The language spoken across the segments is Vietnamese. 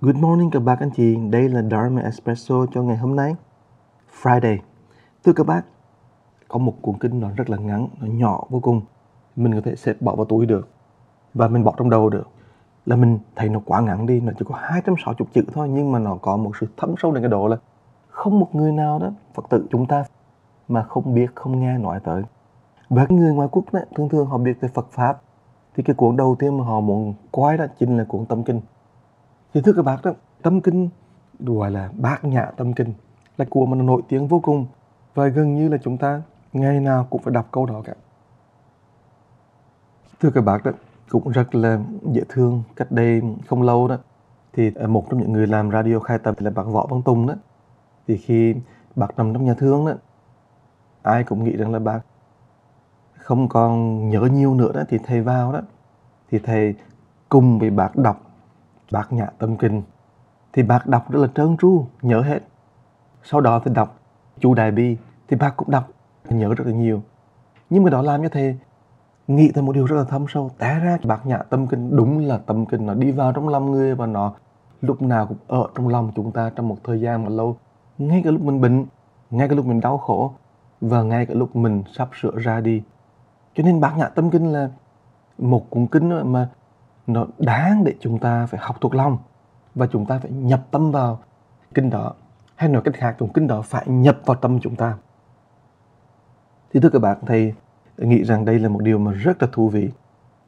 Good morning các bác anh chị, đây là Dharma Espresso cho ngày hôm nay, Friday. Thưa các bác, có một cuốn kinh nó rất là ngắn, nó nhỏ vô cùng, mình có thể xếp bỏ vào túi được và mình bỏ trong đầu được. Là mình thấy nó quá ngắn đi, nó chỉ có 260 chữ thôi nhưng mà nó có một sự thấm sâu đến cái độ là không một người nào đó Phật tử chúng ta mà không biết, không nghe nói tới. Và cái người ngoài quốc đó, thường thường họ biết về Phật Pháp thì cái cuốn đầu tiên mà họ muốn quay đó chính là cuốn tâm kinh thì thưa các bác đó, tâm kinh gọi là bát nhã tâm kinh, là của mà nó nổi tiếng vô cùng. Và gần như là chúng ta ngày nào cũng phải đọc câu đó cả. Thưa các bác đó, cũng rất là dễ thương, cách đây không lâu đó, thì à, một trong những người làm radio khai tập là bác võ văn tùng đó. Thì khi bác nằm trong nhà thương đó, ai cũng nghĩ rằng là bác không còn nhớ nhiều nữa đó, thì thầy vào đó, thì thầy cùng với bác đọc bác nhã tâm kinh. Thì bác đọc rất là trơn tru, nhớ hết. Sau đó thì đọc chú đại bi, thì bác cũng đọc, nhớ rất là nhiều. Nhưng mà đó làm cho thầy nghĩ tới một điều rất là thâm sâu. Té ra bác nhã tâm kinh, đúng là tâm kinh nó đi vào trong lòng người và nó lúc nào cũng ở trong lòng chúng ta trong một thời gian mà lâu. Ngay cả lúc mình bệnh, ngay cả lúc mình đau khổ và ngay cả lúc mình sắp sửa ra đi. Cho nên bát nhã tâm kinh là một cuốn kinh mà nó đáng để chúng ta phải học thuộc lòng và chúng ta phải nhập tâm vào kinh đó. Hay nói cách khác cũng kinh đó phải nhập vào tâm chúng ta. Thì thưa các bạn thầy nghĩ rằng đây là một điều mà rất là thú vị.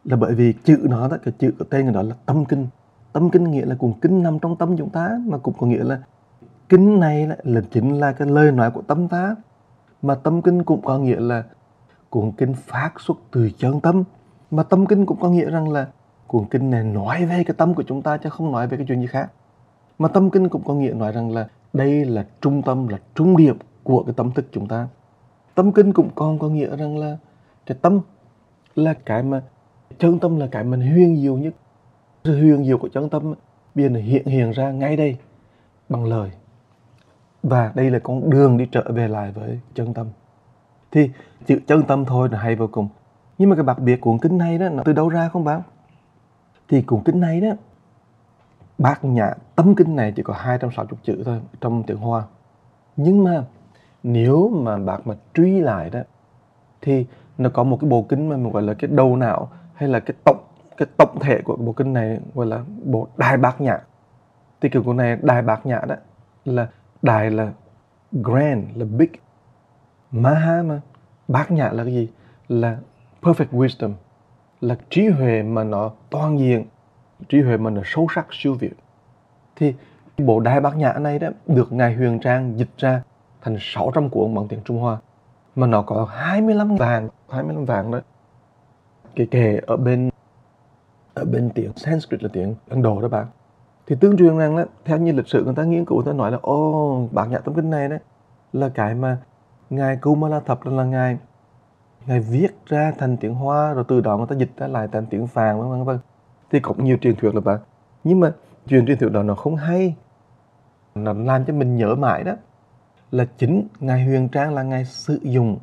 Là bởi vì chữ nó đó cái chữ cái tên của đó là tâm kinh. Tâm kinh nghĩa là cuốn kinh nằm trong tâm chúng ta mà cũng có nghĩa là kinh này là, là chính là cái lời nói của tâm ta. Mà tâm kinh cũng có nghĩa là cuốn kinh phát xuất từ chân tâm. Mà tâm kinh cũng có nghĩa rằng là cuốn kinh này nói về cái tâm của chúng ta chứ không nói về cái chuyện gì khác. Mà tâm kinh cũng có nghĩa nói rằng là đây là trung tâm, là trung điểm của cái tâm thức chúng ta. Tâm kinh cũng còn có nghĩa rằng là cái tâm là cái mà chân tâm là cái mình huyền diệu nhất. Sự huyền diệu của chân tâm bây giờ hiện hiện ra ngay đây bằng lời. Và đây là con đường đi trở về lại với chân tâm. Thì chữ chân tâm thôi là hay vô cùng. Nhưng mà cái đặc biệt cuốn kinh này đó, nó từ đâu ra không bác thì cuốn kinh này đó bác nhã tâm kinh này chỉ có 260 chữ thôi trong tiếng Hoa. Nhưng mà nếu mà bác mà truy lại đó, thì nó có một cái bộ kinh mà mình gọi là cái đầu não, hay là cái tổng cái tổng thể của bộ kinh này gọi là bộ đại bác nhã. Thì kiểu cuốn này đại bác nhã đó, là đại là grand, là big. Maha mà bác nhã là cái gì? Là perfect wisdom là trí huệ mà nó toàn diện trí huệ mà nó sâu sắc siêu việt. Thì bộ đại bát nhã này đó được ngài Huyền Trang dịch ra thành 600 cuốn bằng tiếng Trung Hoa mà nó có 25 vàng 25 vàng đó. Cái kệ ở bên ở bên tiếng Sanskrit là tiếng Ấn Độ đó bạn. Thì tương truyền rằng đó, theo như lịch sử người ta nghiên cứu người ta nói là ô bát nhã tâm kinh này đấy là cái mà ngài Kumala Thập là ngài ngài viết ra thành tiếng hoa, rồi từ đó người ta dịch ra lại thành tiếng phàn vân vân vân. Thì cũng nhiều truyền thuyết là bạn. Nhưng mà truyền truyền thuyết đó nó không hay. Nó làm cho mình nhớ mãi đó. Là chính ngài huyền trang là ngài sử dụng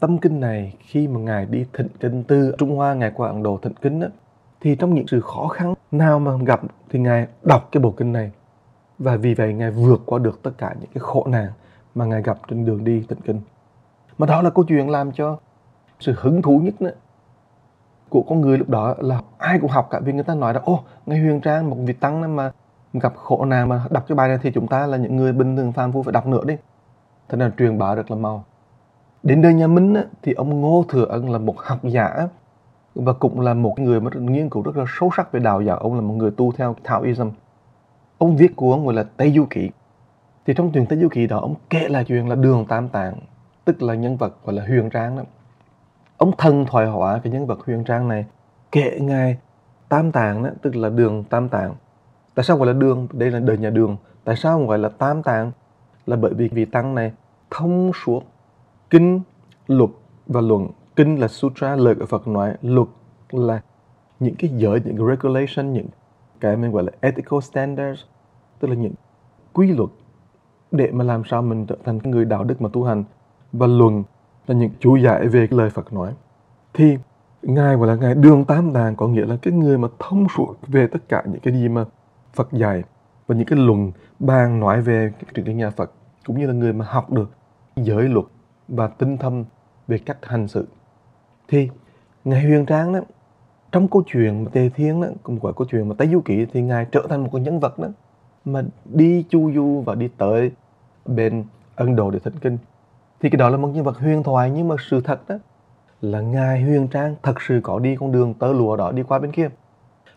tâm kinh này khi mà ngài đi thịnh kinh từ trung hoa, ngài qua ấn độ thịnh kinh đó. Thì trong những sự khó khăn nào mà gặp thì ngài đọc cái bộ kinh này. Và vì vậy ngài vượt qua được tất cả những cái khổ nạn mà ngài gặp trên đường đi thịnh kinh mà đó là câu chuyện làm cho sự hứng thú nhất nữa của con người lúc đó là ai cũng học cả. Vì người ta nói là ô ngay huyền trang một vị tăng mà gặp khổ nào mà đọc cái bài này thì chúng ta là những người bình thường phàm phu phải đọc nữa đi. Thế nên truyền bá rất là mau. Đến đời nhà Minh á, thì ông Ngô Thừa Ân là một học giả và cũng là một người mà nghiên cứu rất là sâu sắc về đạo giáo. Ông là một người tu theo Taoism ông viết cuốn gọi là Tây Du Ký thì trong truyền Tây Du Ký đó ông kể là chuyện là đường Tam Tạng tức là nhân vật gọi là huyền trang đó. Ông thần thoại hóa cái nhân vật huyền trang này kệ ngài tam tạng đó, tức là đường tam tạng. Tại sao gọi là đường? Đây là đời nhà đường. Tại sao gọi là tam tạng? Là bởi vì vị tăng này thông suốt kinh luật và luận. Kinh là sutra, lời của phật nói. Luật là những cái giới, những cái regulation, những cái mình gọi là ethical standards, tức là những quy luật để mà làm sao mình trở thành người đạo đức mà tu hành và luận là những chú giải về lời Phật nói. Thì Ngài gọi là Ngài đường Tám tàng có nghĩa là cái người mà thông suốt về tất cả những cái gì mà Phật dạy và những cái luận, bàn nói về truyền thuyết nhà Phật, cũng như là người mà học được giới luật và tinh thâm về cách hành sự thì ngài Huyền Trang đó, trong câu chuyện mà Tề Thiên đó, cũng gọi câu chuyện mà Tây Du Ký thì ngài trở thành một cái nhân vật đó, mà đi chu du và đi tới bên Ấn Độ để thỉnh kinh thì cái đó là một nhân vật huyền thoại, nhưng mà sự thật đó là ngài Huyền Trang thật sự có đi con đường tơ lụa đó đi qua bên kia.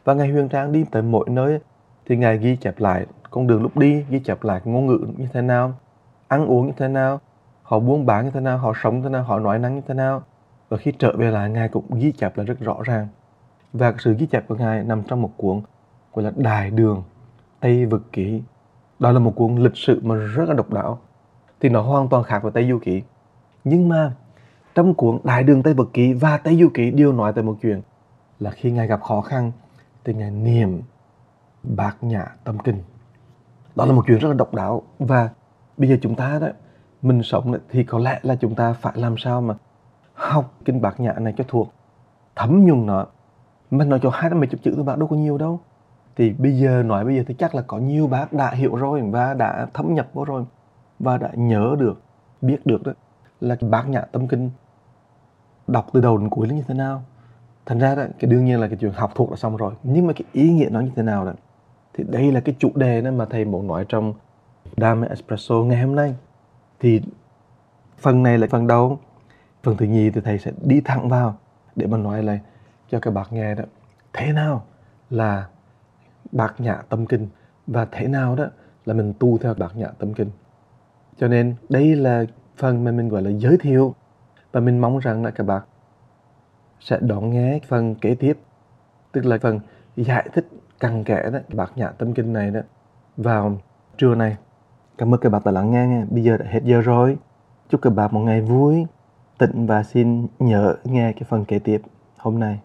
Và ngài Huyền Trang đi tới mỗi nơi thì ngài ghi chép lại con đường lúc đi, ghi chép lại ngôn ngữ như thế nào, ăn uống như thế nào, họ buôn bán như thế nào, họ sống như thế nào, họ nói năng như thế nào. Và khi trở về lại, ngài cũng ghi chép là rất rõ ràng. Và sự ghi chép của ngài nằm trong một cuốn gọi là Đại Đường Tây Vực Ký đó là một cuốn lịch sử mà rất là độc đáo thì nó hoàn toàn khác với Tây Du Ký. Nhưng mà trong cuốn Đại Đường Tây Vực Ký và Tây Du Ký đều nói tới một chuyện là khi ngài gặp khó khăn thì ngài niệm bát nhã tâm kinh. Đó là một chuyện rất là độc đáo. Và bây giờ chúng ta đó, mình sống thì có lẽ là chúng ta phải làm sao mà học kinh bát nhã này cho thuộc, thấm nhuần nó. Mà nói cho hai trăm mấy chục chữ thôi, bạn đâu có nhiều đâu. Thì bây giờ nói bây giờ thì chắc là có nhiều bác đã hiểu rồi và đã thấm nhập vô rồi và đã nhớ được, biết được đó, là cái bát nhã tâm kinh đọc từ đầu đến cuối là như thế nào. Thành ra đó, cái đương nhiên là cái chuyện học thuộc là xong rồi. Nhưng mà cái ý nghĩa nó như thế nào đó, thì đây là cái chủ đề đó mà thầy muốn nói trong Dame Espresso ngày hôm nay. Thì phần này là phần đầu. Phần thứ nhì thì thầy sẽ đi thẳng vào để mà nói lại cho các bạn nghe đó. Thế nào là bạc nhã tâm kinh? Và thế nào đó là mình tu theo bạc nhã tâm kinh? Cho nên đây là phần mà mình, gọi là, giới thiệu. Và mình mong rằng là các bạn sẽ đón nghe phần kế tiếp, tức là phần giải thích cặn kẽ đó. Bạc nhã tâm kinh này đó vào trưa này cảm ơn các bạn đã lắng nghe nha. Bây giờ đã hết giờ rồi. Chúc các bạn một ngày vui, tịnh và xin nhớ nghe cái phần kế tiếp hôm nay.